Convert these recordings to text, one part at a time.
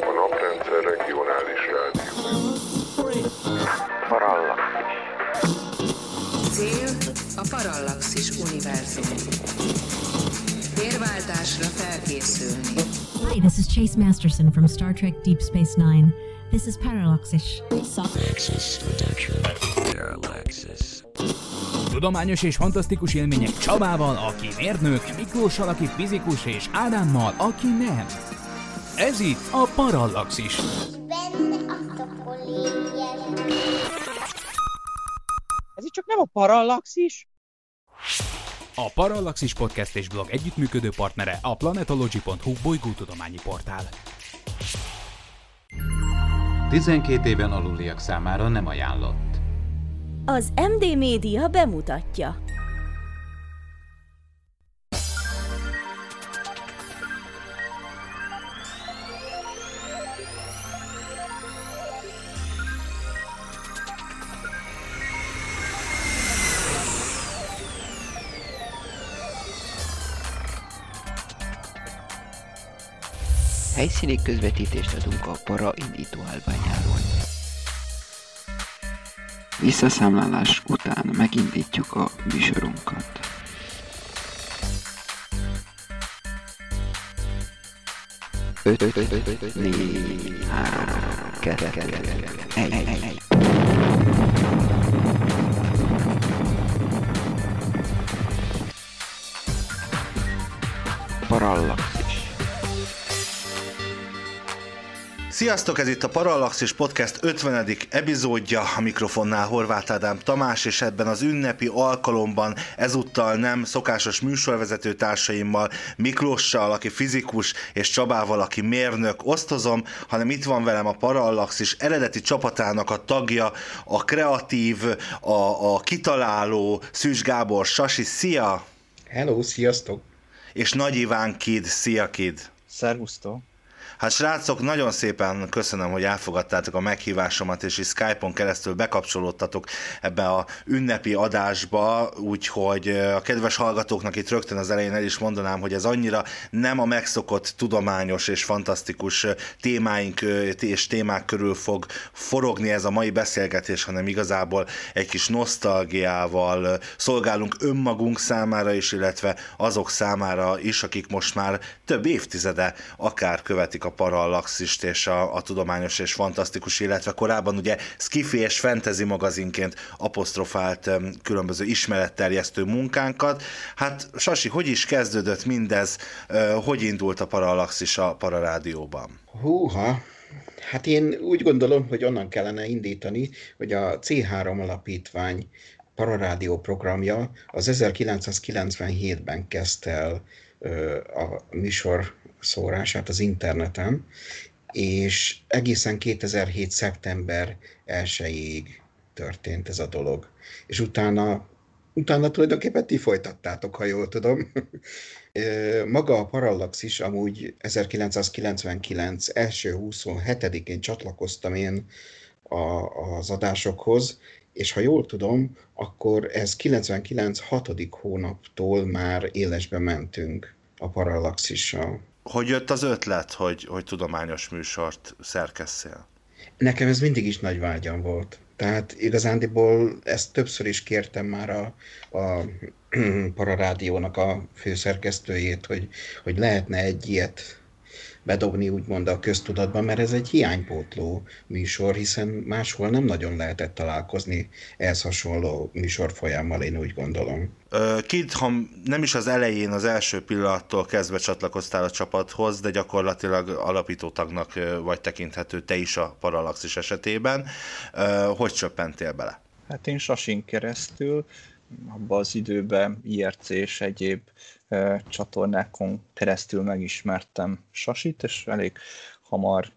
A naprendszer regionális rádió. Parallaxis. Cél a Parallaxis univerzum. Térváltásra felkészülni. Hi, this is Chase Masterson from Star Trek Deep Space Nine. This is Parallaxis. Tudományos és fantasztikus élmények Csabával, aki mérnök, Miklóssal, aki fizikus, és Ádámmal, aki nem. Ez itt a Parallaxis. benne a légyes. Ez itt csak nem a parallaxis? A Parallaxis Podcast és blog együttműködő partnere a planetology.hu bolygótudományi portál. 12 éven aluliak számára nem ajánlott. Az MD Média bemutatja. Helyszíni közvetítést adunk a para indító állványáról. Visszaszámlálás után megindítjuk a műsorunkat. Öt, öt, öt, öt, öt, négy, három, kettő, egy, egy, egy. Sziasztok, ez itt a Parallaxis Podcast 50. epizódja, a mikrofonnál Horváth Ádám Tamás, és ebben az ünnepi alkalomban ezúttal nem szokásos műsorvezető társaimmal, Miklóssal, aki fizikus, és Csabával, aki mérnök osztozom, hanem itt van velem a Parallaxis eredeti csapatának a tagja, a kreatív, a, a kitaláló Szűs Gábor Sasi, szia! Hello, sziasztok! És Nagy Iván Kid, szia Kid! Szervusztok! Hát srácok, nagyon szépen köszönöm, hogy elfogadtátok a meghívásomat, és is Skype-on keresztül bekapcsolódtatok ebbe a ünnepi adásba, úgyhogy a kedves hallgatóknak itt rögtön az elején el is mondanám, hogy ez annyira nem a megszokott tudományos és fantasztikus témáink és témák körül fog forogni ez a mai beszélgetés, hanem igazából egy kis nosztalgiával szolgálunk önmagunk számára is, illetve azok számára is, akik most már több évtizede akár követik a parallaxist és a, a tudományos és fantasztikus, illetve korábban ugye Skiffy és Fantasy magazinként apostrofált különböző ismeretterjesztő munkánkat. Hát Sasi, hogy is kezdődött mindez, hogy indult a parallaxis a pararádióban? Húha, hát én úgy gondolom, hogy onnan kellene indítani, hogy a C3 alapítvány pararádió programja az 1997-ben kezdte el a műsor szórását az interneten, és egészen 2007. szeptember 1-ig történt ez a dolog. És utána, utána tulajdonképpen ti folytattátok, ha jól tudom. Maga a Parallaxis amúgy 1999 első 27-én csatlakoztam én a, az adásokhoz, és ha jól tudom, akkor ez 99 6. hónaptól már élesbe mentünk a Parallaxissal. Hogy jött az ötlet, hogy, hogy tudományos műsort szerkesszél? Nekem ez mindig is nagy vágyam volt. Tehát igazándiból ezt többször is kértem már a, a Pararádiónak a főszerkesztőjét, hogy, hogy lehetne egy ilyet bedobni úgymond a köztudatban, mert ez egy hiánypótló műsor, hiszen máshol nem nagyon lehetett találkozni ehhez hasonló műsor folyammal, én úgy gondolom. Kid, ha nem is az elején, az első pillanattól kezdve csatlakoztál a csapathoz, de gyakorlatilag alapító tagnak vagy tekinthető te is a Parallaxis esetében. Hogy csöppentél bele? Hát én Sasin keresztül, abban az időben IRC és egyéb csatornákon keresztül megismertem Sasit, és elég hamar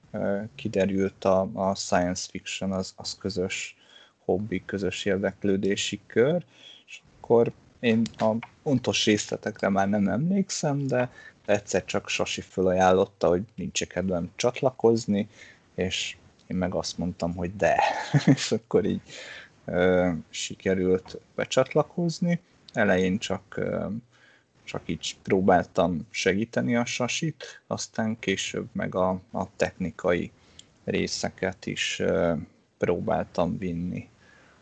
kiderült a, a science fiction, az, az közös hobbi, közös érdeklődési kör, és akkor én a pontos részletekre már nem emlékszem, de egyszer csak Sasi fölajánlotta, hogy nincs kedvem csatlakozni, és én meg azt mondtam, hogy de. és akkor így ö, sikerült becsatlakozni. Elején csak ö, csak így próbáltam segíteni a sasit, aztán később meg a, a technikai részeket is próbáltam vinni,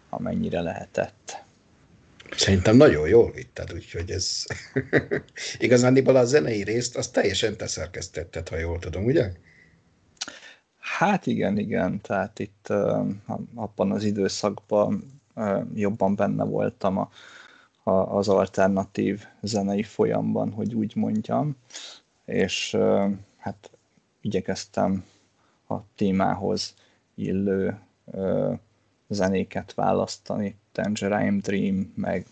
amennyire lehetett. Szerintem nagyon jól vitted, úgyhogy ez igazándiból a zenei részt azt teljesen te szerkesztetted, ha jól tudom, ugye? Hát igen, igen, tehát itt uh, abban az időszakban uh, jobban benne voltam a, a, az alternatív zenei folyamban, hogy úgy mondjam, és hát igyekeztem a témához illő zenéket választani, Tangerine Dream, meg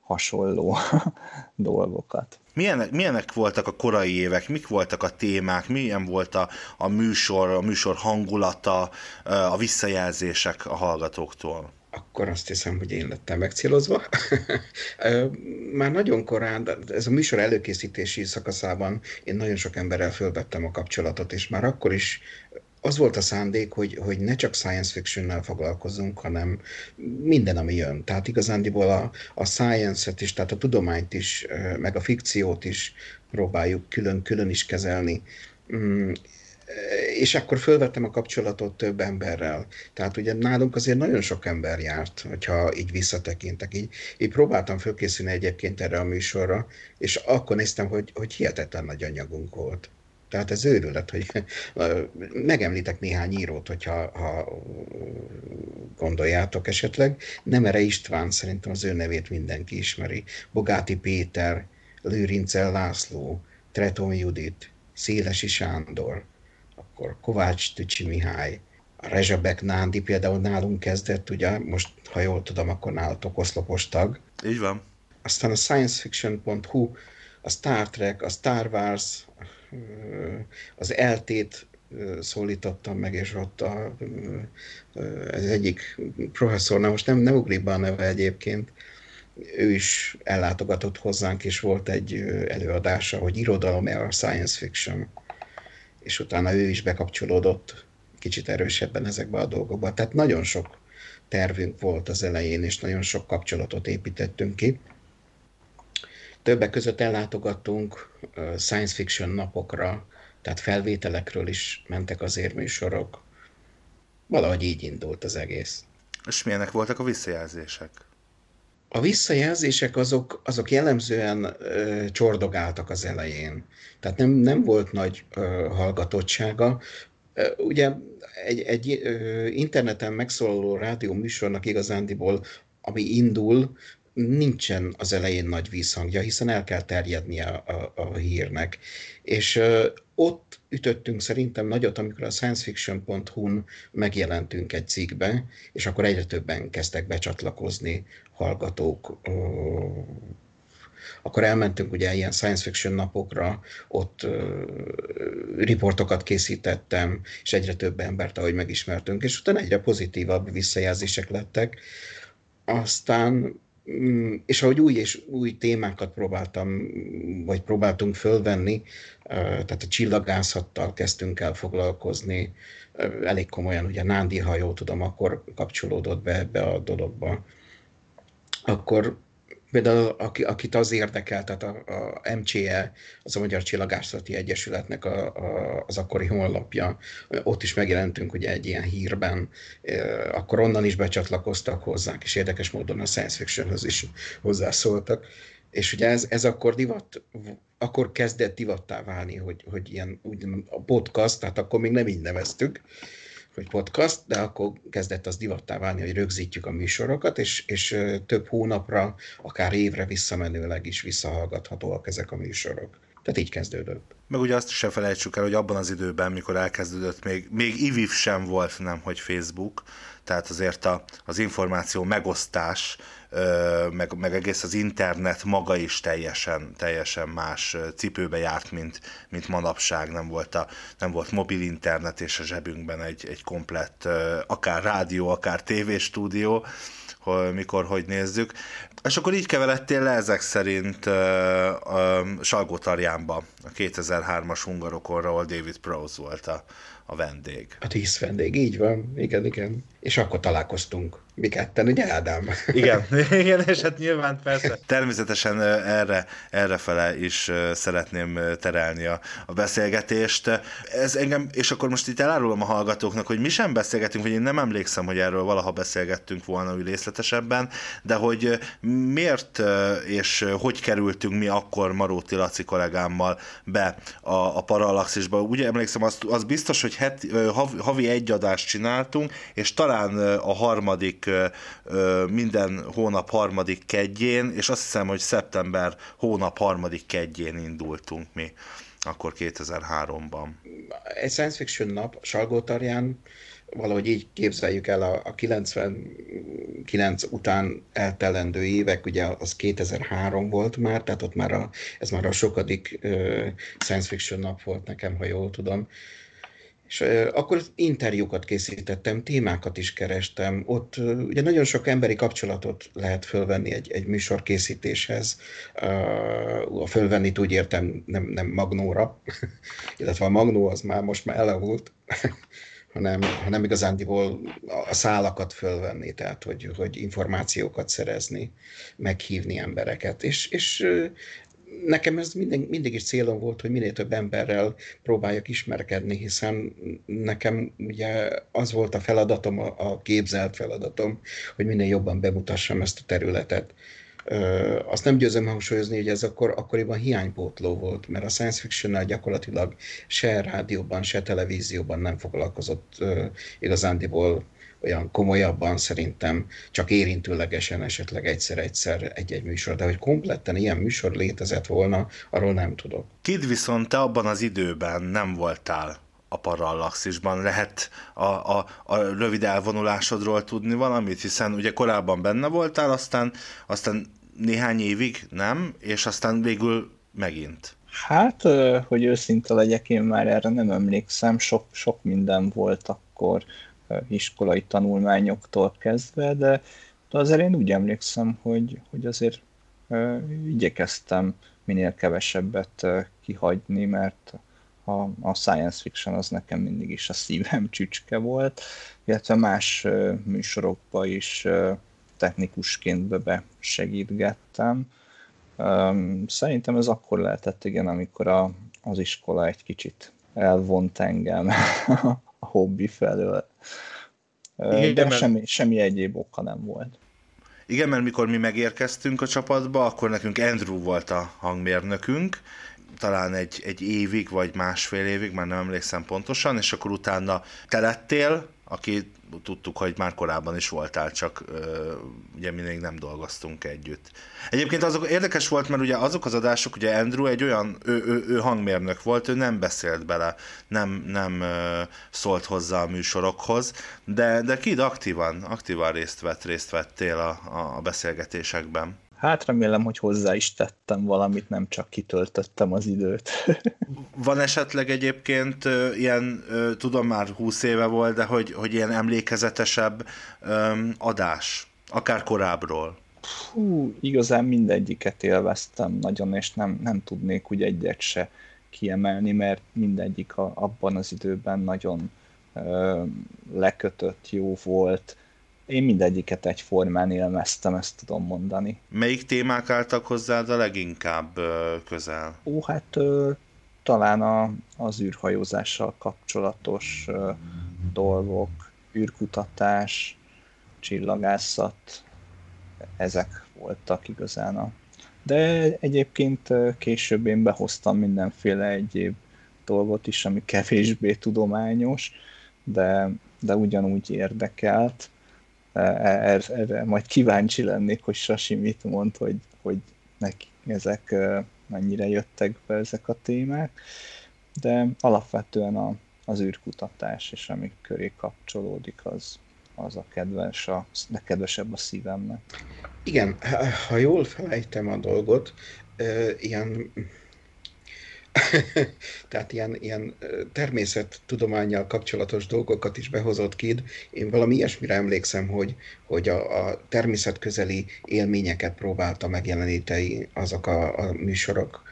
hasonló dolgokat. Milyenek, milyenek voltak a korai évek, mik voltak a témák, milyen volt a, a műsor, a műsor hangulata, a visszajelzések a hallgatóktól? Akkor azt hiszem, hogy én lettem megcélozva. Már nagyon korán, ez a műsor előkészítési szakaszában én nagyon sok emberrel fölvettem a kapcsolatot, és már akkor is az volt a szándék, hogy, hogy ne csak science fiction-nel foglalkozunk, hanem minden, ami jön. Tehát igazándiból a, a science-et is, tehát a tudományt is, meg a fikciót is próbáljuk külön-külön is kezelni. És akkor fölvettem a kapcsolatot több emberrel. Tehát ugye nálunk azért nagyon sok ember járt, hogyha így visszatekintek. Így, így próbáltam fölkészülni egyébként erre a műsorra, és akkor néztem, hogy, hogy hihetetlen nagy anyagunk volt. Tehát ez őrület, hogy megemlítek néhány írót, hogyha ha gondoljátok esetleg. Nemere István, szerintem az ő nevét mindenki ismeri. Bogáti Péter, Lőrincel László, Treton Judit, Szélesi Sándor, akkor Kovács Tücsi Mihály, a Rezsebek Nándi például nálunk kezdett, ugye, most ha jól tudom, akkor nálatok oszlopos tag. Így van. Aztán a sciencefiction.hu, a Star Trek, a Star Wars, az eltét szólítottam meg, és ott a, az egyik professzor, na most nem, nem ugrik be a neve egyébként, ő is ellátogatott hozzánk, és volt egy előadása, hogy irodalom a science fiction, és utána ő is bekapcsolódott kicsit erősebben ezekbe a dolgokba. Tehát nagyon sok tervünk volt az elején, és nagyon sok kapcsolatot építettünk ki. Többek között ellátogattunk science fiction napokra, tehát felvételekről is mentek az érműsorok. Valahogy így indult az egész. És milyenek voltak a visszajelzések? A visszajelzések azok, azok jellemzően ö, csordogáltak az elején. Tehát nem, nem volt nagy ö, hallgatottsága. Ö, ugye egy, egy ö, interneten megszólaló rádió műsornak igazándiból, ami indul, nincsen az elején nagy vízhangja, hiszen el kell terjednie a, a, hírnek. És ö, ott ütöttünk szerintem nagyot, amikor a sciencefiction.hu-n megjelentünk egy cikkbe, és akkor egyre többen kezdtek becsatlakozni hallgatók. Ö, akkor elmentünk ugye ilyen science fiction napokra, ott ö, riportokat készítettem, és egyre több embert, ahogy megismertünk, és utána egyre pozitívabb visszajelzések lettek. Aztán és ahogy új és új témákat próbáltam, vagy próbáltunk fölvenni, tehát a csillagászattal kezdtünk el foglalkozni, elég komolyan, ugye Nándi, ha jól tudom, akkor kapcsolódott be ebbe a dologba, akkor Például aki, akit az érdekel, tehát a, a MCE, az a Magyar Csillagászati Egyesületnek a, a, az akkori honlapja, ott is megjelentünk ugye egy ilyen hírben, akkor onnan is becsatlakoztak hozzánk, és érdekes módon a science fictionhöz is hozzászóltak. És ugye ez, ez akkor divat, akkor kezdett divattá válni, hogy, hogy ilyen úgy, a podcast, tehát akkor még nem így neveztük, hogy podcast, de akkor kezdett az divattá válni, hogy rögzítjük a műsorokat, és, és több hónapra, akár évre visszamenőleg is visszahallgathatóak ezek a műsorok. Tehát így kezdődött. Meg ugye azt sem felejtsük el, hogy abban az időben, mikor elkezdődött, még, még IVIV sem volt, nem hogy Facebook, tehát azért a, az információ megosztás, meg, meg egész az internet maga is teljesen, teljesen más cipőbe járt, mint, mint manapság. Nem volt, a, nem volt mobil internet és a zsebünkben egy, egy komplett, akár rádió, akár tévéstúdió, hogy mikor, hogy nézzük. És akkor így keveredtél le ezek szerint uh, uh, Salgótarjánba, a 2003-as hungarokorra, ahol David Prowse volt a, a vendég. A tíz vendég, így van, igen, igen. És akkor találkoztunk Mi ketten, ugye Ádám? Igen, igen, és hát nyilván persze. Természetesen erre, erre fele is szeretném terelni a, a beszélgetést. Ez engem, és akkor most itt elárulom a hallgatóknak, hogy mi sem beszélgetünk, vagy én nem emlékszem, hogy erről valaha beszélgettünk volna úgy részletesebben, de hogy miért és hogy kerültünk mi akkor Maróti Laci kollégámmal be a, a Parallaxisba. Ugye emlékszem, az, az biztos, hogy het, havi egy adást csináltunk, és talán a harmadik minden hónap harmadik kedjén, és azt hiszem, hogy szeptember hónap harmadik kedjén indultunk mi akkor 2003-ban. Egy science fiction nap Salgótarján valahogy így képzeljük el a, a 99 után eltelendő évek, ugye az 2003 volt már, tehát ott már a, ez már a sokadik uh, science fiction nap volt nekem, ha jól tudom. És akkor interjúkat készítettem, témákat is kerestem. Ott ugye nagyon sok emberi kapcsolatot lehet fölvenni egy, egy műsor készítéshez. A fölvenni úgy értem nem, nem magnóra, illetve a magnó az már most már elavult, hanem, hanem igazándiból a szálakat fölvenni, tehát hogy, hogy információkat szerezni, meghívni embereket. És, és nekem ez minden, mindig is célom volt, hogy minél több emberrel próbáljak ismerkedni, hiszen nekem ugye az volt a feladatom, a, a képzelt feladatom, hogy minél jobban bemutassam ezt a területet. Azt nem győzöm hangsúlyozni, hogy ez akkor, akkoriban hiánypótló volt, mert a science fiction gyakorlatilag se rádióban, se televízióban nem foglalkozott igazándiból olyan komolyabban szerintem, csak érintőlegesen esetleg egyszer-egyszer egy-egy műsor, de hogy kompletten ilyen műsor létezett volna, arról nem tudok. Kid viszont te abban az időben nem voltál a parallaxisban. Lehet a, a, a rövid elvonulásodról tudni valamit, hiszen ugye korábban benne voltál, aztán, aztán néhány évig nem, és aztán végül megint. Hát, hogy őszinte legyek, én már erre nem emlékszem, sok, sok minden volt akkor iskolai tanulmányoktól kezdve, de, de azért én úgy emlékszem, hogy, hogy azért igyekeztem minél kevesebbet kihagyni, mert a, a science fiction az nekem mindig is a szívem csücske volt, illetve más műsorokba is technikusként be segítgettem. Szerintem ez akkor lehetett, igen, amikor a, az iskola egy kicsit elvont engem a hobbi felől. Igen, De mert... semmi, semmi egyéb oka nem volt. Igen, mert mikor mi megérkeztünk a csapatba, akkor nekünk Andrew volt a hangmérnökünk, talán egy, egy évig, vagy másfél évig, már nem emlékszem pontosan, és akkor utána te lettél, aki tudtuk, hogy már korábban is voltál, csak ö, ugye mi még nem dolgoztunk együtt. Egyébként azok érdekes volt, mert ugye azok az adások, ugye Andrew egy olyan, ő, ő, ő hangmérnök volt, ő nem beszélt bele, nem, nem szólt hozzá a műsorokhoz, de, de Kid aktívan, aktívan részt vett, részt vettél a, a beszélgetésekben. Hát remélem, hogy hozzá is tettem valamit, nem csak kitöltöttem az időt. Van esetleg egyébként ilyen, tudom már 20 éve volt, de hogy, hogy ilyen emlékezetesebb adás, akár korábbról? Hú, igazán mindegyiket élveztem nagyon, és nem, nem tudnék úgy egyet se kiemelni, mert mindegyik a, abban az időben nagyon ö, lekötött, jó volt, én mindegyiket egyformán élmeztem, ezt tudom mondani. Melyik témák álltak hozzád a leginkább közel? Ó, hát talán a, az űrhajózással kapcsolatos dolgok, űrkutatás, csillagászat, ezek voltak igazán a... De egyébként később én behoztam mindenféle egyéb dolgot is, ami kevésbé tudományos, de, de ugyanúgy érdekelt erre, erre majd kíváncsi lennék, hogy Sasi mit mond, hogy, hogy neki ezek mennyire jöttek be ezek a témák, de alapvetően a, az űrkutatás és ami köré kapcsolódik, az, az a kedves, a, de a szívemnek. Igen, ha jól felejtem a dolgot, ilyen Tehát ilyen, ilyen természettudományjal kapcsolatos dolgokat is behozott ki. Én valami ilyesmire emlékszem, hogy, hogy a, a természet közeli élményeket próbálta megjeleníteni azok a, a műsorok.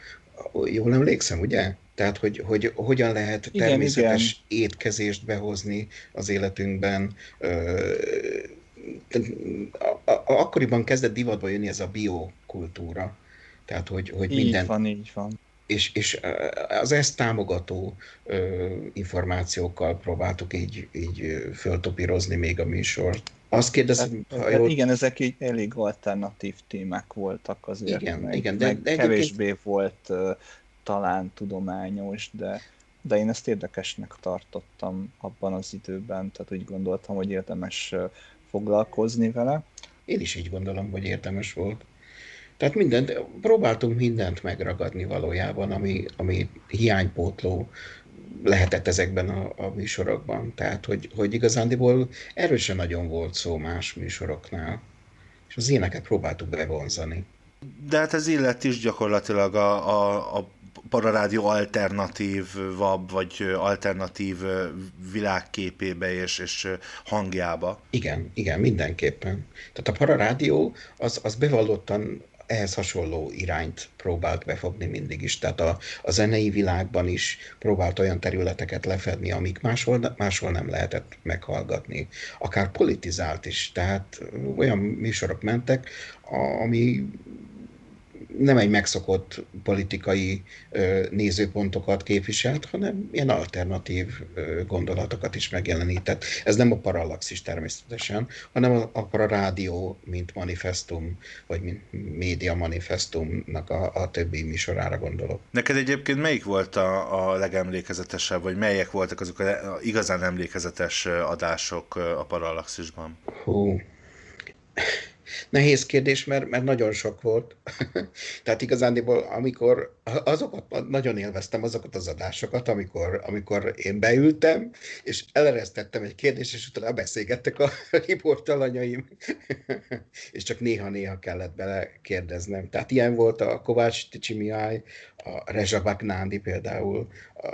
Jól emlékszem, ugye? Tehát, hogy, hogy hogyan lehet természetes igen, igen. étkezést behozni az életünkben, a, a, akkoriban kezdett divatba jönni ez a biokultúra. Tehát, hogy, hogy így minden... van, így van. És, és az ezt támogató ö, információkkal próbáltuk így, így föltopírozni még a műsort. Azt kérdezem, hát, ha jól... Igen, ezek így elég alternatív témák voltak azért. Igen, meg, igen, de, meg de kevésbé egyébként... volt uh, talán tudományos, de, de én ezt érdekesnek tartottam abban az időben, tehát úgy gondoltam, hogy érdemes foglalkozni vele. Én is így gondolom, hogy érdemes volt. Tehát mindent, próbáltunk mindent megragadni valójában, ami, ami hiánypótló lehetett ezekben a, a műsorokban. Tehát, hogy, hogy igazándiból erősen nagyon volt szó más műsoroknál, és az éneket próbáltuk bevonzani. De hát ez illet is gyakorlatilag a, a, a pararádió alternatív vab, vagy alternatív világképébe és, és hangjába. Igen, igen, mindenképpen. Tehát a pararádió az, az bevallottan ehhez hasonló irányt próbált befogni mindig is. Tehát a, a zenei világban is próbált olyan területeket lefedni, amik máshol, máshol nem lehetett meghallgatni. Akár politizált is, tehát olyan műsorok mentek, ami nem egy megszokott politikai nézőpontokat képviselt, hanem ilyen alternatív gondolatokat is megjelenített. Ez nem a parallaxis természetesen, hanem a, a pararádió, mint manifestum, vagy mint média manifestumnak a, a többi műsorára gondolok. Neked egyébként melyik volt a, a legemlékezetesebb, vagy melyek voltak azok a igazán emlékezetes adások a parallaxisban? Hú, Nehéz kérdés, mert, mert nagyon sok volt. Tehát igazándiból, amikor azokat nagyon élveztem azokat az adásokat, amikor, amikor én beültem, és eleresztettem egy kérdést, és utána beszélgettek a riportalanyaim, és csak néha-néha kellett bele kérdeznem. Tehát ilyen volt a Kovács Ticsimiáj, a Rezsabak Nándi például, a,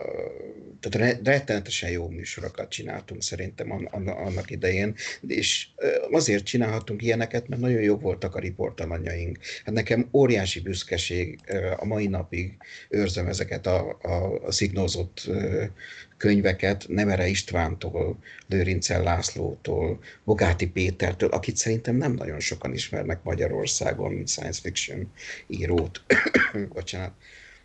tehát rettenetesen jó műsorokat csináltunk szerintem annak idején, és azért csinálhatunk ilyeneket, mert nagyon jók voltak a riportalanyaink. Hát nekem óriási büszkeség a mai napig őrzöm ezeket a, a, a szignózott könyveket Nemere Istvántól, Lőrincel Lászlótól, Bogáti Pétertől, akit szerintem nem nagyon sokan ismernek Magyarországon, mint science fiction írót. Bocsánat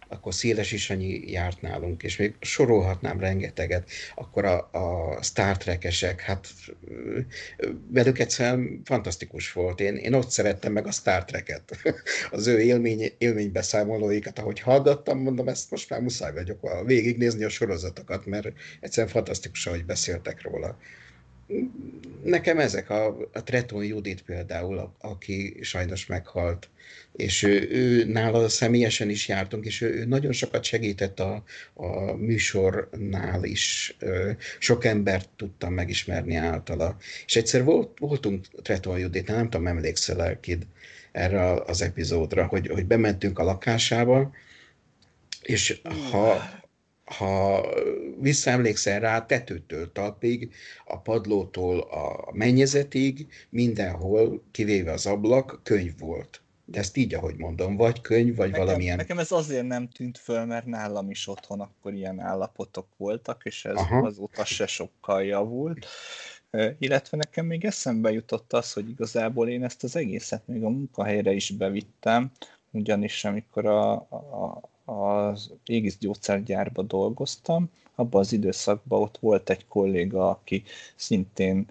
akkor Széles Isanyi járt nálunk, és még sorolhatnám rengeteget, akkor a, a Star Trek-esek, hát velük egyszerűen fantasztikus volt. Én, én ott szerettem meg a Star Trek-et, az ő élmény, élménybeszámolóikat, ahogy hallgattam, mondom, ezt most már muszáj vagyok végignézni a sorozatokat, mert egyszerűen fantasztikus, ahogy beszéltek róla nekem ezek a, a Treton Judit például, a, aki sajnos meghalt, és ő, ő nála személyesen is jártunk, és ő, ő nagyon sokat segített a, a műsornál is. Sok embert tudtam megismerni általa. És egyszer volt, voltunk Treton Judit, nem tudom, emlékszel Kid, erre az epizódra, hogy, hogy bementünk a lakásába, és ha ha visszaemlékszel rá, tetőtől talpig, a padlótól a mennyezetig, mindenhol, kivéve az ablak, könyv volt. De ezt így, ahogy mondom, vagy könyv, vagy nekem, valamilyen... Nekem ez azért nem tűnt föl, mert nálam is otthon akkor ilyen állapotok voltak, és ez Aha. azóta se sokkal javult. Illetve nekem még eszembe jutott az, hogy igazából én ezt az egészet még a munkahelyre is bevittem, ugyanis amikor a, a, az Égis gyógyszergyárba dolgoztam, abban az időszakban ott volt egy kolléga, aki szintén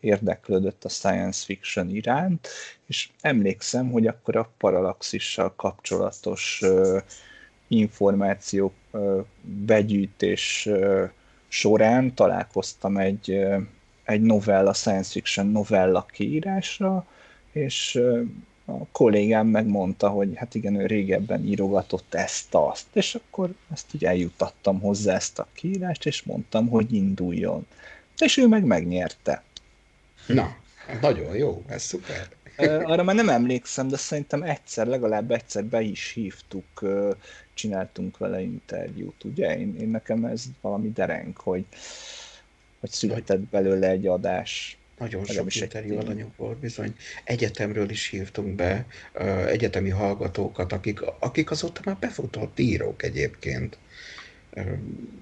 érdeklődött a science fiction iránt, és emlékszem, hogy akkor a paralaxissal kapcsolatos információk begyűjtés során találkoztam egy, egy novella, science fiction novella kiírásra, és a kollégám megmondta, hogy hát igen, ő régebben írogatott ezt-azt, és akkor ezt így eljutattam hozzá ezt a kiírást, és mondtam, hogy induljon. És ő meg megnyerte. Na, nagyon jó, ez szuper. Arra már nem emlékszem, de szerintem egyszer, legalább egyszer be is hívtuk, csináltunk vele interjút, ugye? Én, én nekem ez valami dereng, hogy, hogy született belőle egy adás. Nagyon sok interjú alanyok volt bizony. Egyetemről is hívtunk be uh, egyetemi hallgatókat, akik, akik azóta már befutott írók egyébként.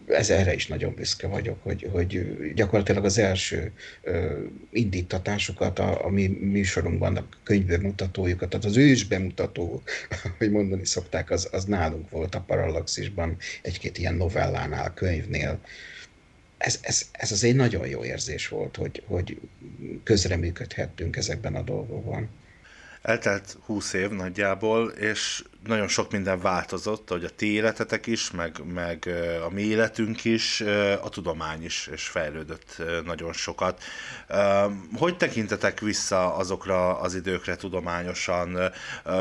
ez erre is nagyon büszke vagyok, hogy, hogy gyakorlatilag az első indítatásokat a, a mi műsorunkban, a könyvbemutatójukat, tehát az ős bemutató, hogy mondani szokták, az, az nálunk volt a Parallaxisban, egy-két ilyen novellánál, könyvnél. Ez, ez, ez az egy nagyon jó érzés volt, hogy, hogy közreműködhettünk ezekben a dolgokban. Eltelt 20 év nagyjából, és nagyon sok minden változott, hogy a ti életetek is, meg, meg a mi életünk is, a tudomány is, és fejlődött nagyon sokat. Hogy tekintetek vissza azokra az időkre tudományosan?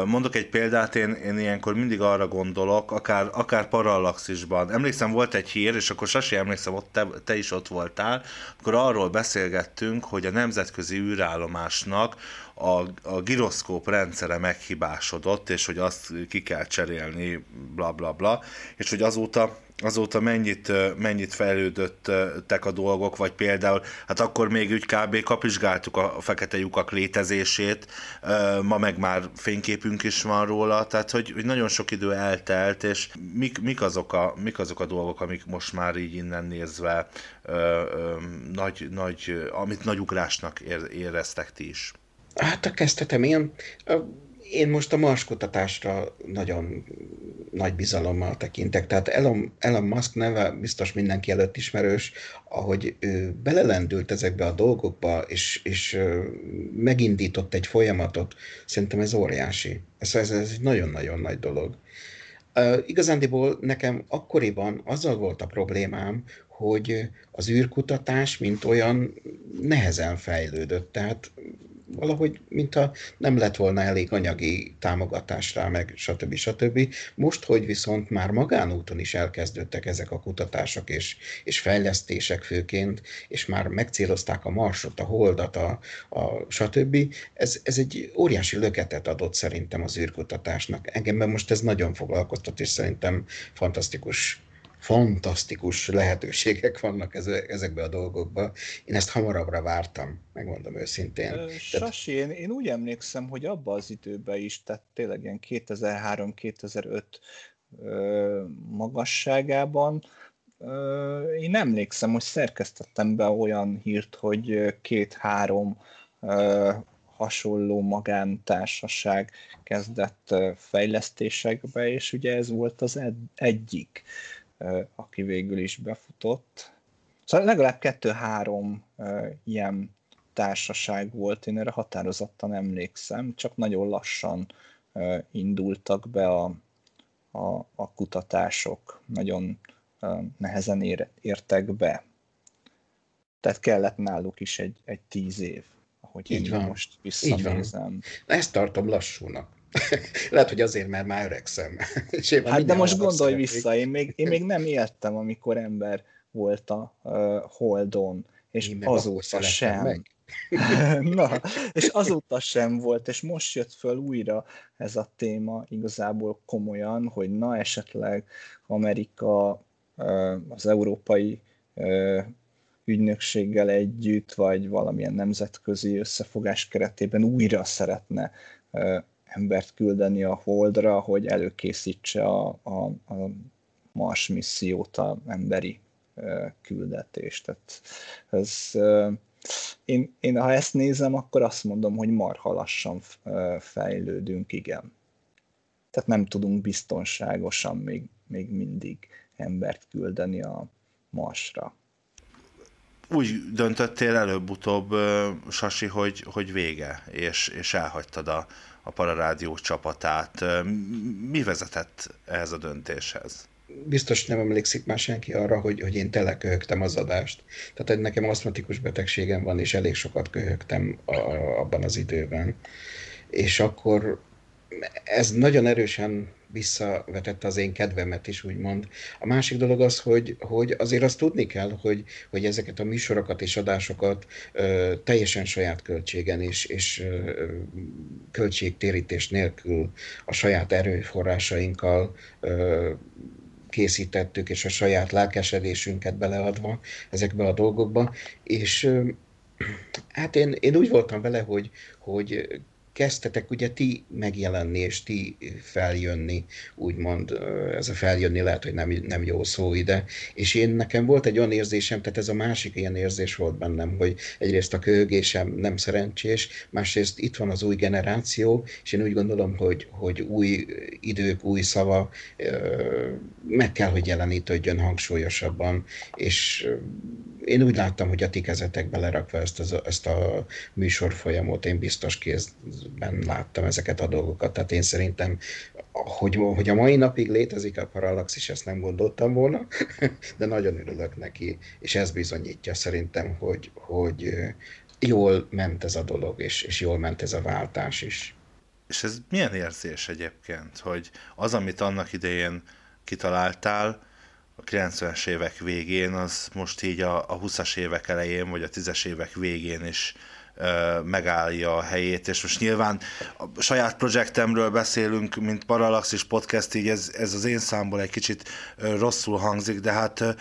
Mondok egy példát, én, én ilyenkor mindig arra gondolok, akár, akár parallaxisban. Emlékszem, volt egy hír, és akkor Sasi, emlékszem, ott te, te is ott voltál, akkor arról beszélgettünk, hogy a nemzetközi űrállomásnak a, a giroszkóp rendszere meghibásodott, és hogy azt ki kell cserélni, bla bla bla, és hogy azóta azóta mennyit, mennyit fejlődöttek a dolgok, vagy például, hát akkor még úgy kb. kapizsgáltuk a fekete lyukak létezését, ma meg már fényképünk is van róla, tehát hogy, hogy nagyon sok idő eltelt, és mik, mik, azok a, mik azok a dolgok, amik most már így innen nézve nagy, nagy, amit nagy ugrásnak éreztek ti is? Hát a kezdetem én, én most a Mars kutatásra nagyon nagy bizalommal tekintek. Tehát Elon, Elon Musk neve biztos mindenki előtt ismerős, ahogy ő belelendült ezekbe a dolgokba, és, és megindított egy folyamatot, szerintem ez óriási. Ez, ez, ez egy nagyon-nagyon nagy dolog. Igazándiból nekem akkoriban azzal volt a problémám, hogy az űrkutatás, mint olyan, nehezen fejlődött. Tehát valahogy, mintha nem lett volna elég anyagi támogatás rá, meg stb. stb. Most, hogy viszont már magánúton is elkezdődtek ezek a kutatások és, és fejlesztések főként, és már megcélozták a marsot, a holdat, a, a stb. Ez, ez egy óriási löketet adott szerintem az űrkutatásnak. Engem most ez nagyon foglalkoztat, és szerintem fantasztikus fantasztikus lehetőségek vannak ezekbe a dolgokba. Én ezt hamarabbra vártam, megmondom őszintén. Sasi, én, én úgy emlékszem, hogy abba az időben is, tehát tényleg ilyen 2003-2005 magasságában, én emlékszem, hogy szerkesztettem be olyan hírt, hogy két-három hasonló magántársaság kezdett fejlesztésekbe, és ugye ez volt az egyik aki végül is befutott. Szóval legalább kettő-három ilyen társaság volt, én erre határozottan emlékszem, csak nagyon lassan indultak be a, a, a kutatások, nagyon nehezen ér, értek be. Tehát kellett náluk is egy, egy tíz év, ahogy Így én van. most visszanézem. Így van. Ezt tartom lassúnak. Lehet, hogy azért, mert már öregszem. hát de most gondolj vissza, én még, én még nem éltem, amikor ember volt a uh, Holdon, és én azóta sem. Meg. Na, és azóta sem volt, és most jött föl újra ez a téma igazából komolyan, hogy na esetleg Amerika az európai ügynökséggel együtt, vagy valamilyen nemzetközi összefogás keretében újra szeretne embert küldeni a Holdra, hogy előkészítse a, a, a Mars missziót, a emberi küldetést. Tehát ez, én, én, ha ezt nézem, akkor azt mondom, hogy marha lassan fejlődünk, igen. Tehát nem tudunk biztonságosan még, még mindig embert küldeni a Marsra. Úgy döntöttél előbb-utóbb, Sasi, hogy, hogy vége, és, és elhagytad a, a Pararádió csapatát. Mi vezetett ehhez a döntéshez? Biztos nem emlékszik már senki arra, hogy, hogy én teleköhögtem az adást. Tehát hogy nekem aszmatikus betegségem van, és elég sokat köhögtem a, abban az időben. És akkor ez nagyon erősen visszavetette az én kedvemet is, úgymond. A másik dolog az, hogy, hogy azért azt tudni kell, hogy, hogy ezeket a műsorokat és adásokat ö, teljesen saját költségen és, és ö, költségtérítés nélkül a saját erőforrásainkkal ö, készítettük, és a saját lelkesedésünket beleadva ezekbe a dolgokba, és ö, hát én, én úgy voltam vele, hogy, hogy kezdtetek ugye ti megjelenni és ti feljönni, úgymond ez a feljönni lehet, hogy nem, nem jó szó ide, és én nekem volt egy olyan érzésem, tehát ez a másik ilyen érzés volt bennem, hogy egyrészt a köhögésem nem szerencsés, másrészt itt van az új generáció, és én úgy gondolom, hogy, hogy új idők, új szava meg kell, hogy jelenítődjön hangsúlyosabban, és én úgy láttam, hogy a ti kezetekbe lerakva ezt, az, ezt a műsor folyamot, én biztos kézben láttam ezeket a dolgokat, tehát én szerintem, hogy, hogy a mai napig létezik a Parallaxis, ezt nem gondoltam volna, de nagyon örülök neki, és ez bizonyítja szerintem, hogy, hogy jól ment ez a dolog, és, és jól ment ez a váltás is. És ez milyen érzés egyébként, hogy az, amit annak idején kitaláltál, a 90-es évek végén, az most így a, a 20-as évek elején, vagy a 10-es évek végén is megállja a helyét, és most nyilván a saját projektemről beszélünk, mint Parallaxis Podcast, így ez, ez az én számból egy kicsit rosszul hangzik, de hát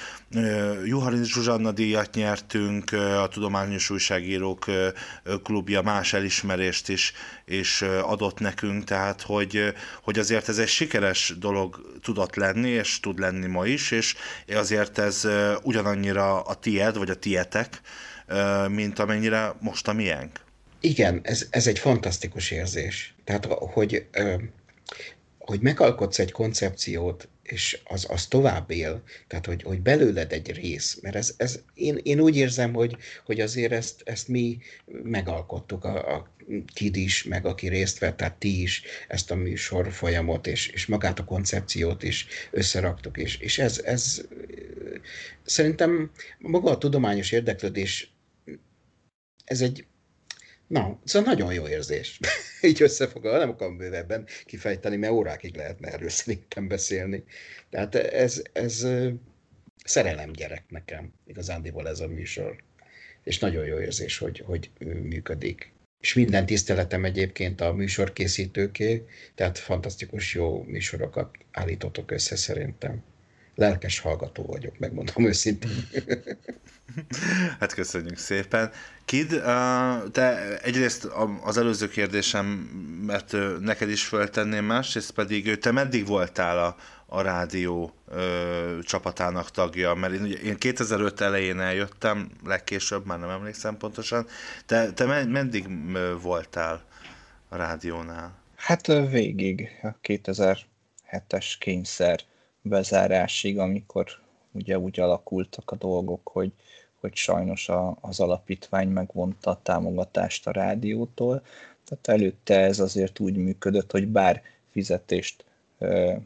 Juharin Zsuzsanna díjat nyertünk, a Tudományos Újságírók klubja más elismerést is és adott nekünk, tehát hogy, hogy azért ez egy sikeres dolog tudott lenni, és tud lenni ma is, és azért ez ugyanannyira a tied, vagy a tietek, mint amennyire most a miénk. Igen, ez, ez egy fantasztikus érzés. Tehát, hogy, hogy megalkotsz egy koncepciót, és az, az tovább él, tehát hogy, hogy belőled egy rész, mert ez, ez én, én úgy érzem, hogy, hogy azért ezt, ezt mi megalkottuk, a, a Kid is, meg aki részt vett, tehát ti is ezt a műsor folyamot, és, és magát a koncepciót is összeraktuk, és, és ez, ez szerintem maga a tudományos érdeklődés ez egy, na, szóval nagyon jó érzés. Így összefoglalva, nem akarom bővebben kifejteni, mert órákig lehetne erről szerintem beszélni. Tehát ez, ez szerelem gyerek nekem, igazándiból ez a műsor. És nagyon jó érzés, hogy, hogy működik. És minden tiszteletem egyébként a műsorkészítőké, tehát fantasztikus jó műsorokat állítotok össze szerintem. Lelkes hallgató vagyok, megmondom őszintén. Hát köszönjük szépen. Kid, te egyrészt az előző kérdésem, mert neked is föltenném, másrészt pedig te meddig voltál a, a rádió ö, csapatának tagja, mert én, én 2005 elején eljöttem, legkésőbb, már nem emlékszem pontosan. Te, te meddig voltál a rádiónál? Hát végig, a 2007-es kényszer bezárásig, amikor ugye úgy alakultak a dolgok, hogy hogy sajnos a, az alapítvány megvonta a támogatást a rádiótól. Tehát előtte ez azért úgy működött, hogy bár fizetést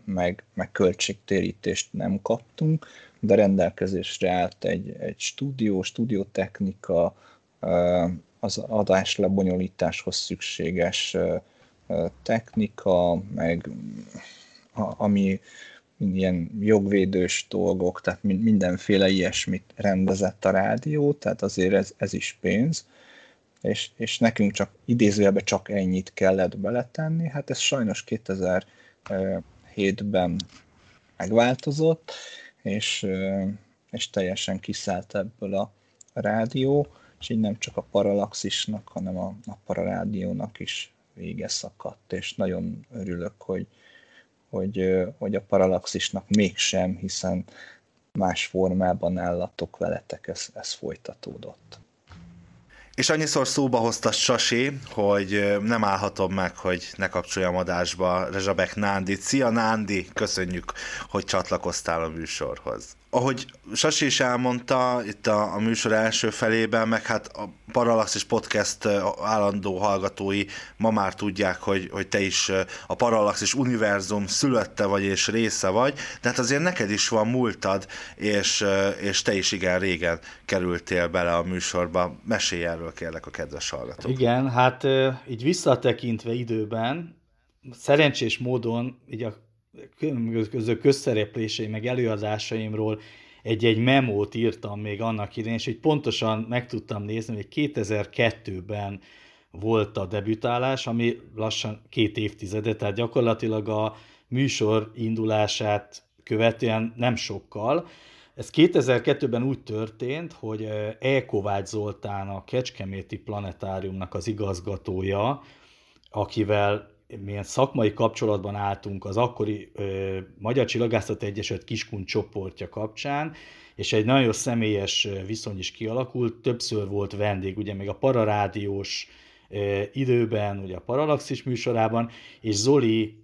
meg, meg költségtérítést nem kaptunk, de rendelkezésre állt egy, egy stúdió, stúdiótechnika, az adás lebonyolításhoz szükséges technika, meg ami ilyen jogvédős dolgok, tehát mindenféle ilyesmit rendezett a rádió, tehát azért ez, ez is pénz, és, és nekünk csak idézőjelben csak ennyit kellett beletenni, hát ez sajnos 2007-ben megváltozott, és, és teljesen kiszállt ebből a rádió, és így nem csak a Paralaxisnak, hanem a, a Pararádiónak is vége szakadt, és nagyon örülök, hogy, hogy, hogy a paralaxisnak mégsem, hiszen más formában állatok veletek, ez, ez folytatódott. És annyiszor szóba hozta Sasi, hogy nem állhatom meg, hogy ne kapcsoljam adásba Rezsabek Nándit. Szia Nándi, köszönjük, hogy csatlakoztál a műsorhoz ahogy Sasi is elmondta itt a, a műsor első felében, meg hát a Parallaxis Podcast állandó hallgatói ma már tudják, hogy, hogy te is a Parallaxis univerzum szülötte vagy és része vagy, de hát azért neked is van múltad, és, és te is igen régen kerültél bele a műsorba. Mesélj erről kérlek a kedves hallgatók. Igen, hát így visszatekintve időben, szerencsés módon így a különböző közszereplései, meg előadásaimról egy-egy memót írtam még annak idején, és így pontosan meg tudtam nézni, hogy 2002-ben volt a debütálás, ami lassan két évtizede, tehát gyakorlatilag a műsor indulását követően nem sokkal. Ez 2002-ben úgy történt, hogy E. Kovács Zoltán, a Kecskeméti Planetáriumnak az igazgatója, akivel milyen szakmai kapcsolatban álltunk az akkori ö, Magyar Csillagászat Egyesület Kiskun csoportja kapcsán, és egy nagyon személyes viszony is kialakult, többször volt vendég, ugye még a pararádiós időben, ugye a Paralaxis műsorában, és Zoli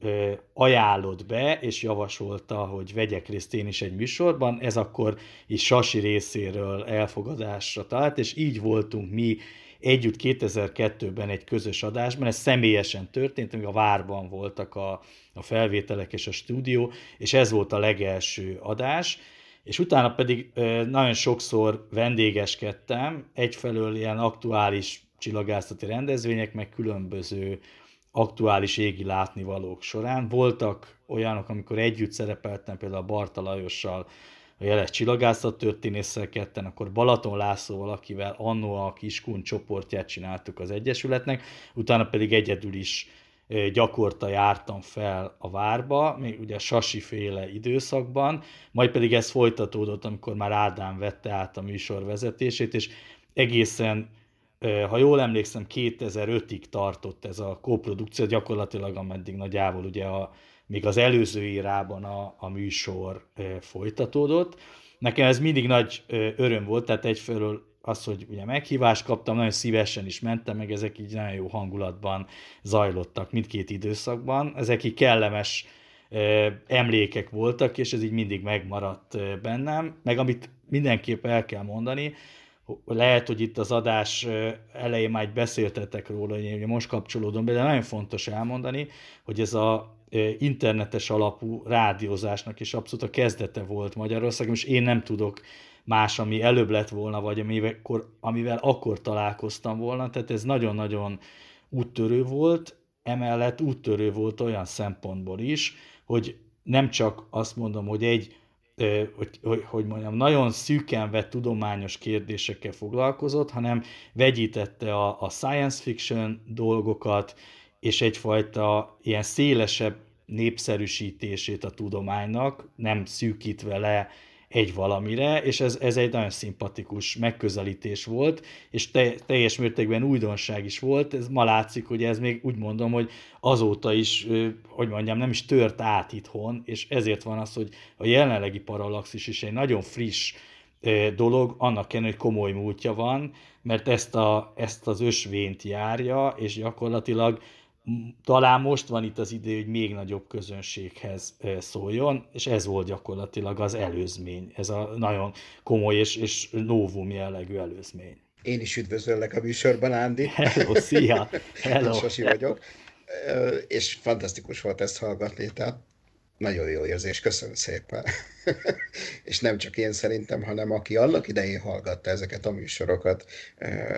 ajánlott be, és javasolta, hogy vegyek részt én is egy műsorban, ez akkor is Sasi részéről elfogadásra talált, és így voltunk mi együtt 2002-ben egy közös adásban, ez személyesen történt, amíg a Várban voltak a, a felvételek és a stúdió, és ez volt a legelső adás, és utána pedig nagyon sokszor vendégeskedtem, egyfelől ilyen aktuális csillagászati rendezvények, meg különböző aktuális égi látnivalók során. Voltak olyanok, amikor együtt szerepeltem például a Barta Lajossal, a jeles csillagászat történésszel ketten, akkor Balaton Lászlóval, akivel annó a Kiskun csoportját csináltuk az Egyesületnek, utána pedig egyedül is gyakorta jártam fel a várba, még ugye Sasi féle időszakban, majd pedig ez folytatódott, amikor már Ádám vette át a műsor vezetését, és egészen ha jól emlékszem, 2005-ig tartott ez a koprodukció, gyakorlatilag ameddig nagyjából ugye a, még az előző írában a, a műsor folytatódott. Nekem ez mindig nagy öröm volt, tehát egyfelől az, hogy ugye meghívást kaptam, nagyon szívesen is mentem, meg ezek így nagyon jó hangulatban zajlottak mindkét időszakban. Ezek így kellemes emlékek voltak, és ez így mindig megmaradt bennem. Meg amit mindenképp el kell mondani, lehet, hogy itt az adás elején már beszéltetek róla, hogy most kapcsolódom be, de nagyon fontos elmondani, hogy ez a internetes alapú rádiózásnak is abszolút a kezdete volt Magyarországon, és én nem tudok más, ami előbb lett volna, vagy amivel, amivel akkor találkoztam volna, tehát ez nagyon-nagyon úttörő volt, emellett úttörő volt olyan szempontból is, hogy nem csak azt mondom, hogy egy hogy, hogy, hogy mondjam, nagyon szűken vett tudományos kérdésekkel foglalkozott, hanem vegyítette a, a science fiction dolgokat, és egyfajta ilyen szélesebb népszerűsítését a tudománynak, nem szűkítve le egy valamire, és ez, ez egy nagyon szimpatikus megközelítés volt, és te, teljes mértékben újdonság is volt, ez ma látszik, hogy ez még úgy mondom, hogy azóta is, hogy mondjam, nem is tört át itthon, és ezért van az, hogy a jelenlegi parallaxis is egy nagyon friss dolog, annak ellenére, hogy komoly múltja van, mert ezt, a, ezt az ösvényt járja, és gyakorlatilag talán most van itt az idő, hogy még nagyobb közönséghez szóljon, és ez volt gyakorlatilag az előzmény, ez a nagyon komoly és, és novum jellegű előzmény. Én is üdvözöllek a műsorban, Ándi. Hello, szia! Hello. Sasi vagyok. És fantasztikus volt ezt hallgatni, tehát nagyon jó érzés, köszönöm szépen. és nem csak én szerintem, hanem aki annak idején hallgatta ezeket a műsorokat,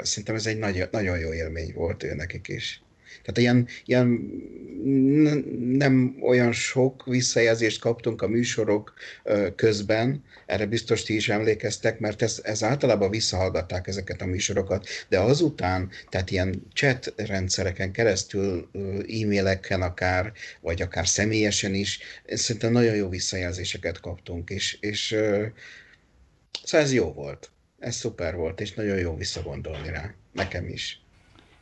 szerintem ez egy nagyon, nagyon jó élmény volt ő nekik is. Tehát ilyen, ilyen nem olyan sok visszajelzést kaptunk a műsorok közben, erre biztos ti is emlékeztek, mert ez, ez általában visszahallgatták ezeket a műsorokat, de azután, tehát ilyen chat rendszereken keresztül, e-maileken akár, vagy akár személyesen is, szerintem nagyon jó visszajelzéseket kaptunk, és, és szóval ez jó volt. Ez szuper volt, és nagyon jó visszagondolni rá. Nekem is.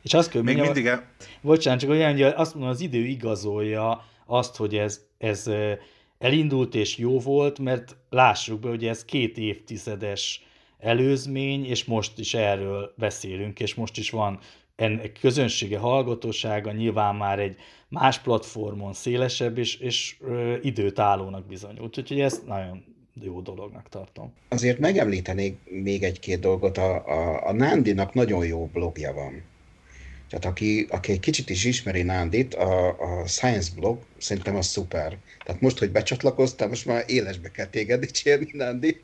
És azt kell, Még mindig el... Bocsánat, csak olyan, hogy azt mondom, az idő igazolja azt, hogy ez, ez elindult és jó volt, mert lássuk be, hogy ez két évtizedes előzmény, és most is erről beszélünk, és most is van ennek közönsége, hallgatósága, nyilván már egy más platformon szélesebb, és, és ö, időtállónak bizonyult. Úgyhogy ezt nagyon jó dolognak tartom. Azért megemlítenék még egy-két dolgot. A, a, a Nándinak nagyon jó blogja van. Tehát aki, aki egy kicsit is ismeri Nándit, a, a Science blog szerintem az szuper. Tehát most, hogy becsatlakoztál, most már élesbe kell téged dicsérni, Nándi.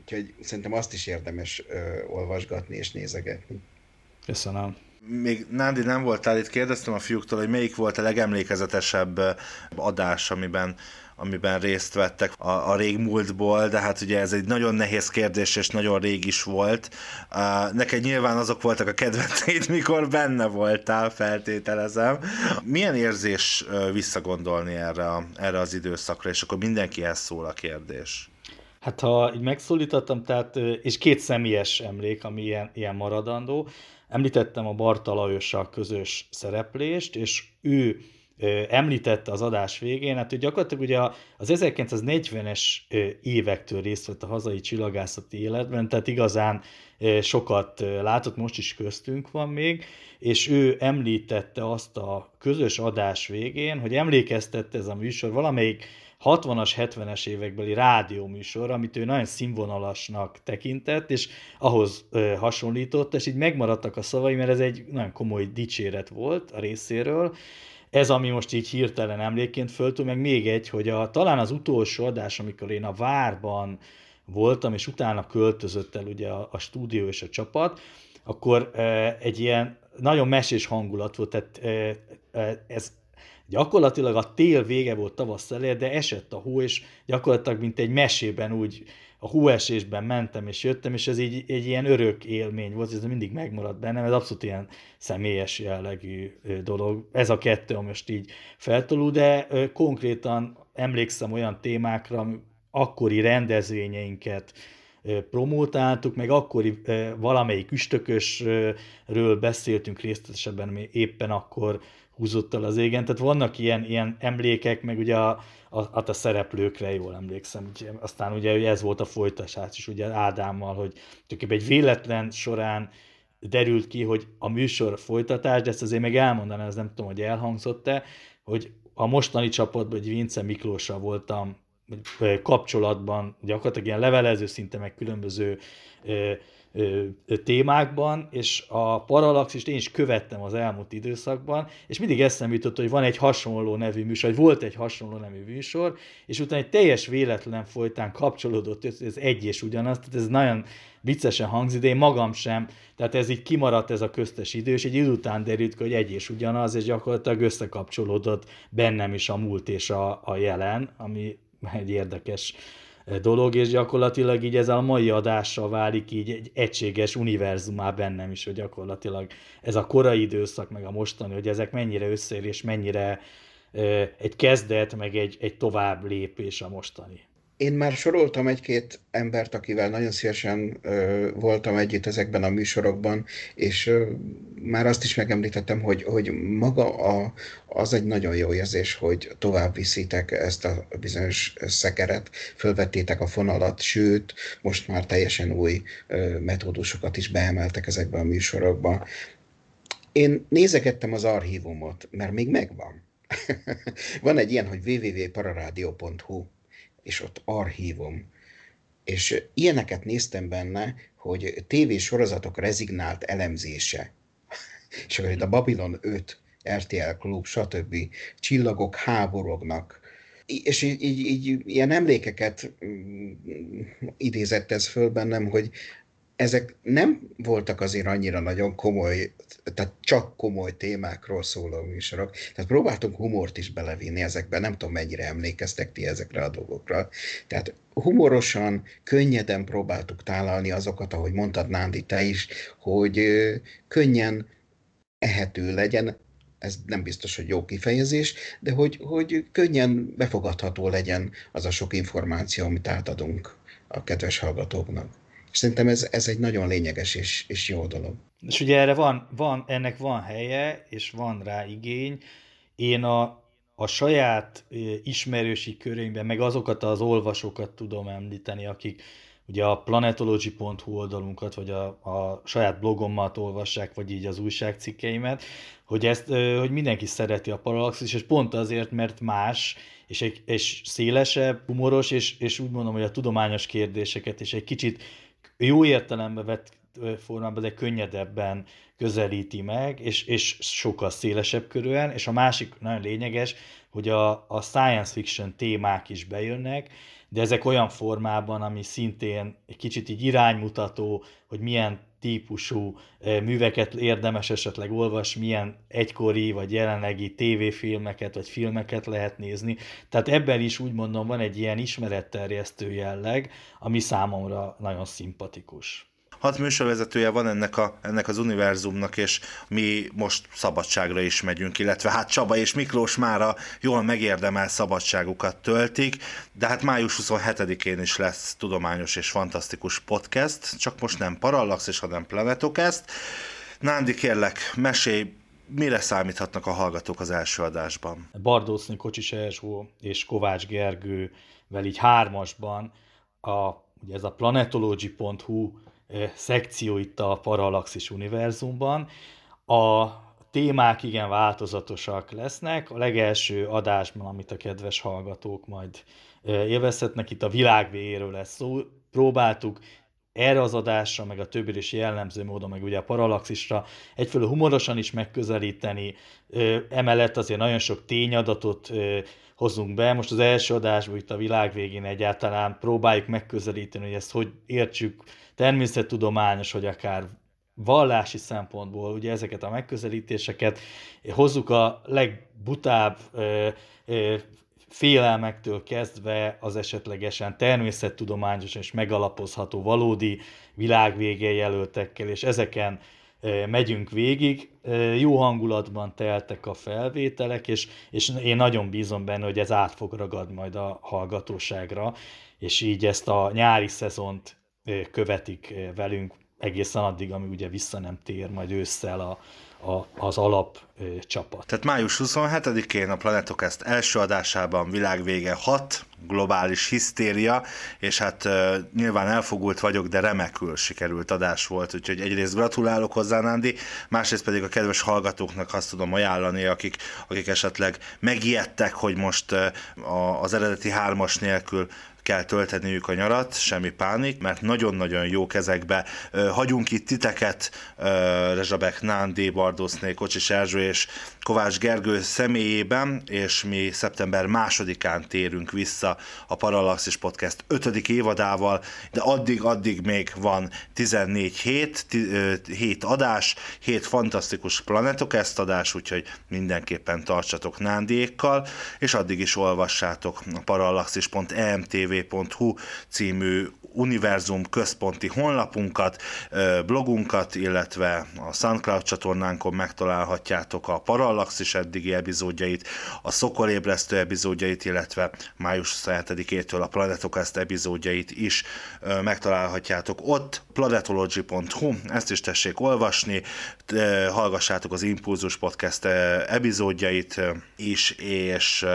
Úgyhogy szerintem azt is érdemes ö, olvasgatni és nézegetni. Köszönöm. Még Nándi nem voltál itt, kérdeztem a fiúktól, hogy melyik volt a legemlékezetesebb adás, amiben amiben részt vettek a, a régmúltból, de hát ugye ez egy nagyon nehéz kérdés, és nagyon rég is volt. Uh, neked nyilván azok voltak a kedvenceid, mikor benne voltál, feltételezem. Milyen érzés visszagondolni erre, a, erre az időszakra, és akkor mindenkihez szól a kérdés. Hát ha így megszólítottam, tehát, és két személyes emlék, ami ilyen, ilyen maradandó. Említettem a Barta közös szereplést, és ő említette az adás végén, hát hogy gyakorlatilag ugye az 1940-es évektől részt vett a hazai csillagászati életben, tehát igazán sokat látott, most is köztünk van még, és ő említette azt a közös adás végén, hogy emlékeztette ez a műsor valamelyik 60-as, 70-es évekbeli rádióműsor, amit ő nagyon színvonalasnak tekintett, és ahhoz ö, hasonlított, és így megmaradtak a szavai, mert ez egy nagyon komoly dicséret volt a részéről, ez, ami most így hirtelen emlékként föltű, meg még egy, hogy a, talán az utolsó adás, amikor én a Várban voltam, és utána költözött el ugye a, a stúdió és a csapat, akkor e, egy ilyen nagyon mesés hangulat volt, tehát e, e, ez gyakorlatilag a tél vége volt tavasz elé, de esett a hó, és gyakorlatilag mint egy mesében úgy a hóesésben mentem és jöttem, és ez így egy ilyen örök élmény volt, ez mindig megmaradt bennem, ez abszolút ilyen személyes jellegű dolog. Ez a kettő, ami most így feltolul, de konkrétan emlékszem olyan témákra, akkori rendezvényeinket promótáltuk, meg akkori valamelyik üstökösről beszéltünk részletesebben, ami éppen akkor húzott el az égen, tehát vannak ilyen, ilyen emlékek, meg ugye a, a, a szereplőkre jól emlékszem, aztán ugye ez volt a folytatás is ugye Ádámmal, hogy tulajdonképpen egy véletlen során derült ki, hogy a műsor folytatás, de ezt azért meg elmondanám, ez nem tudom, hogy elhangzott-e, hogy a mostani csapatban, hogy Vince Miklóssal voltam kapcsolatban, gyakorlatilag ilyen levelező szinte, meg különböző témákban, és a Parallaxist én is követtem az elmúlt időszakban, és mindig eszembe jutott, hogy van egy hasonló nevű műsor, vagy volt egy hasonló nevű műsor, és utána egy teljes véletlen folytán kapcsolódott, ez egy és ugyanaz, tehát ez nagyon viccesen hangzik, de én magam sem, tehát ez így kimaradt ez a köztes idő, és egy idő után derült hogy egy és ugyanaz, és gyakorlatilag összekapcsolódott bennem is a múlt és a, a jelen, ami egy érdekes dolog, és gyakorlatilag így ez a mai adással válik így egy egységes univerzumá bennem is, hogy gyakorlatilag ez a korai időszak, meg a mostani, hogy ezek mennyire összeér, és mennyire egy kezdet, meg egy, egy tovább lépés a mostani. Én már soroltam egy-két embert, akivel nagyon szívesen ö, voltam együtt ezekben a műsorokban, és ö, már azt is megemlítettem, hogy, hogy maga a, az egy nagyon jó érzés, hogy tovább viszitek ezt a bizonyos szekeret, fölvettétek a fonalat, sőt, most már teljesen új ö, metódusokat is beemeltek ezekbe a műsorokba. Én nézegettem az archívumot, mert még megvan. Van egy ilyen, hogy www.pararadio.hu és ott archívum. És ilyeneket néztem benne, hogy tévésorozatok rezignált elemzése. És akkor itt a Babylon 5, RTL Klub, stb. Csillagok háborognak. És így, így, így ilyen emlékeket mm, idézett ez föl bennem, hogy ezek nem voltak azért annyira nagyon komoly, tehát csak komoly témákról szóló műsorok. Tehát próbáltunk humort is belevinni ezekbe, nem tudom mennyire emlékeztek ti ezekre a dolgokra. Tehát humorosan, könnyeden próbáltuk tálalni azokat, ahogy mondtad Nándi, te is, hogy könnyen ehető legyen, ez nem biztos, hogy jó kifejezés, de hogy, hogy könnyen befogadható legyen az a sok információ, amit átadunk a kedves hallgatóknak. És szerintem ez, ez egy nagyon lényeges és, és jó dolog. És ugye erre van, van, ennek van helye, és van rá igény. Én a, a saját ismerősi körénkben, meg azokat az olvasókat tudom említeni, akik ugye a planetology.hu oldalunkat, vagy a, a saját blogommat olvassák, vagy így az újságcikkeimet, hogy, ezt, hogy mindenki szereti a Parallaxis, és pont azért, mert más, és, egy, és szélesebb, humoros, és, és úgy mondom, hogy a tudományos kérdéseket, és egy kicsit jó értelembe vett formában, de könnyedebben közelíti meg, és, és sokkal szélesebb körülön, és a másik nagyon lényeges, hogy a, a science fiction témák is bejönnek, de ezek olyan formában, ami szintén egy kicsit így iránymutató, hogy milyen típusú műveket érdemes esetleg olvas, milyen egykori vagy jelenlegi tévéfilmeket vagy filmeket lehet nézni. Tehát ebben is úgy mondom van egy ilyen ismeretterjesztő jelleg, ami számomra nagyon szimpatikus. Hat műsorvezetője van ennek, a, ennek az univerzumnak, és mi most szabadságra is megyünk, illetve hát Csaba és Miklós mára jól megérdemel szabadságukat töltik, de hát május 27-én is lesz tudományos és fantasztikus podcast, csak most nem Parallax, és hanem Planetokest. Nándi, kérlek, mesélj, mire számíthatnak a hallgatók az első adásban? Bardószni Kocsis Erzsó és Kovács Gergővel így hármasban a, ugye ez a planetology.hu szekció itt a Parallaxis univerzumban. A témák igen változatosak lesznek. A legelső adásban, amit a kedves hallgatók majd élvezhetnek, itt a világ végéről lesz szó. Próbáltuk erre az adásra, meg a többi is jellemző módon, meg ugye a paralaxisra egyfelől humorosan is megközelíteni, emellett azért nagyon sok tényadatot hozunk be. Most az első adásban itt a világ végén egyáltalán próbáljuk megközelíteni, hogy ezt hogy értsük természettudományos, vagy akár vallási szempontból ugye ezeket a megközelítéseket, hozzuk a legbutább félelmektől kezdve az esetlegesen természettudományos és megalapozható valódi világvége jelöltekkel, és ezeken megyünk végig. Jó hangulatban teltek a felvételek, és, és én nagyon bízom benne, hogy ez át fog ragad majd a hallgatóságra, és így ezt a nyári szezont követik velünk egészen addig, ami ugye vissza nem tér majd ősszel a, a, az alap ö, csapat. Tehát május 27-én a Planetokest első adásában világvége 6, globális hisztéria, és hát ö, nyilván elfogult vagyok, de remekül sikerült adás volt, úgyhogy egyrészt gratulálok hozzá, Nándi, másrészt pedig a kedves hallgatóknak azt tudom ajánlani, akik, akik esetleg megijedtek, hogy most ö, a, az eredeti hármas nélkül kell tölteniük a nyarat, semmi pánik, mert nagyon-nagyon jó kezekbe hagyunk itt titeket, Rezsabek Nándi, Bardószné, Kocsis Erzső és Kovács Gergő személyében, és mi szeptember másodikán térünk vissza a Parallaxis Podcast 5. évadával, de addig-addig még van 14 hét, 7 adás, 7 fantasztikus Planetokest adás, úgyhogy mindenképpen tartsatok Nándiékkal, és addig is olvassátok a parallaxis.emtv.hu című univerzum központi honlapunkat, blogunkat, illetve a SoundCloud csatornánkon megtalálhatjátok a Parallaxis eddigi epizódjait, a Szokolébresztő epizódjait, illetve május 27-től a Planetokast epizódjait is megtalálhatjátok ott, planetology.hu, ezt is tessék olvasni, hallgassátok az Impulzus Podcast epizódjait is, és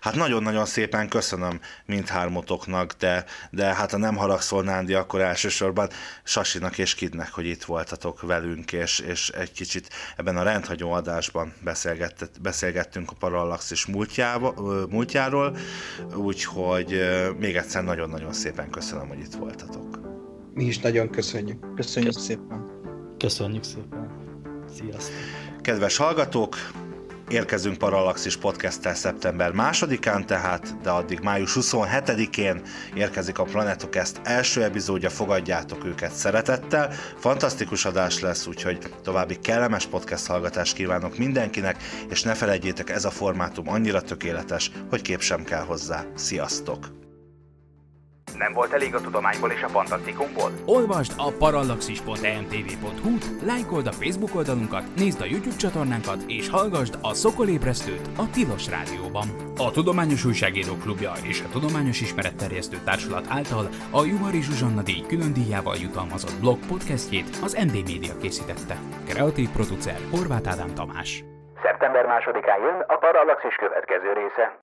hát nagyon-nagyon szépen köszönöm mindhármotoknak, de, de hát a nem haragszol Nándi, akkor elsősorban Sasinak és Kidnek, hogy itt voltatok velünk, és, és egy kicsit ebben a rendhagyó adásban beszélgettünk a Parallaxis múltjáról, úgyhogy még egyszer nagyon-nagyon szépen köszönöm, hogy itt voltatok. Mi is nagyon köszönjük. Köszönjük szépen. Köszönjük szépen. Sziasztok. Kedves hallgatók, Érkezünk Parallaxis podcasttel szeptember másodikán tehát, de addig május 27-én érkezik a Planetokest első epizódja, fogadjátok őket szeretettel. Fantasztikus adás lesz, úgyhogy további kellemes podcast hallgatást kívánok mindenkinek, és ne felejtjétek, ez a formátum annyira tökéletes, hogy kép sem kell hozzá. Sziasztok! Nem volt elég a tudományból és a fantasztikumból? Olvasd a parallaxis.emtv.hu, lájkold a Facebook oldalunkat, nézd a YouTube csatornánkat, és hallgassd a Szokolébresztőt a Tilos Rádióban. A Tudományos Újságíró Klubja és a Tudományos Ismeretterjesztő Társulat által a Juhari Zsuzsanna díj külön díjával jutalmazott blog podcastjét az MD Media készítette. Kreatív producer Horváth Ádám Tamás. Szeptember másodikán jön a Parallaxis következő része.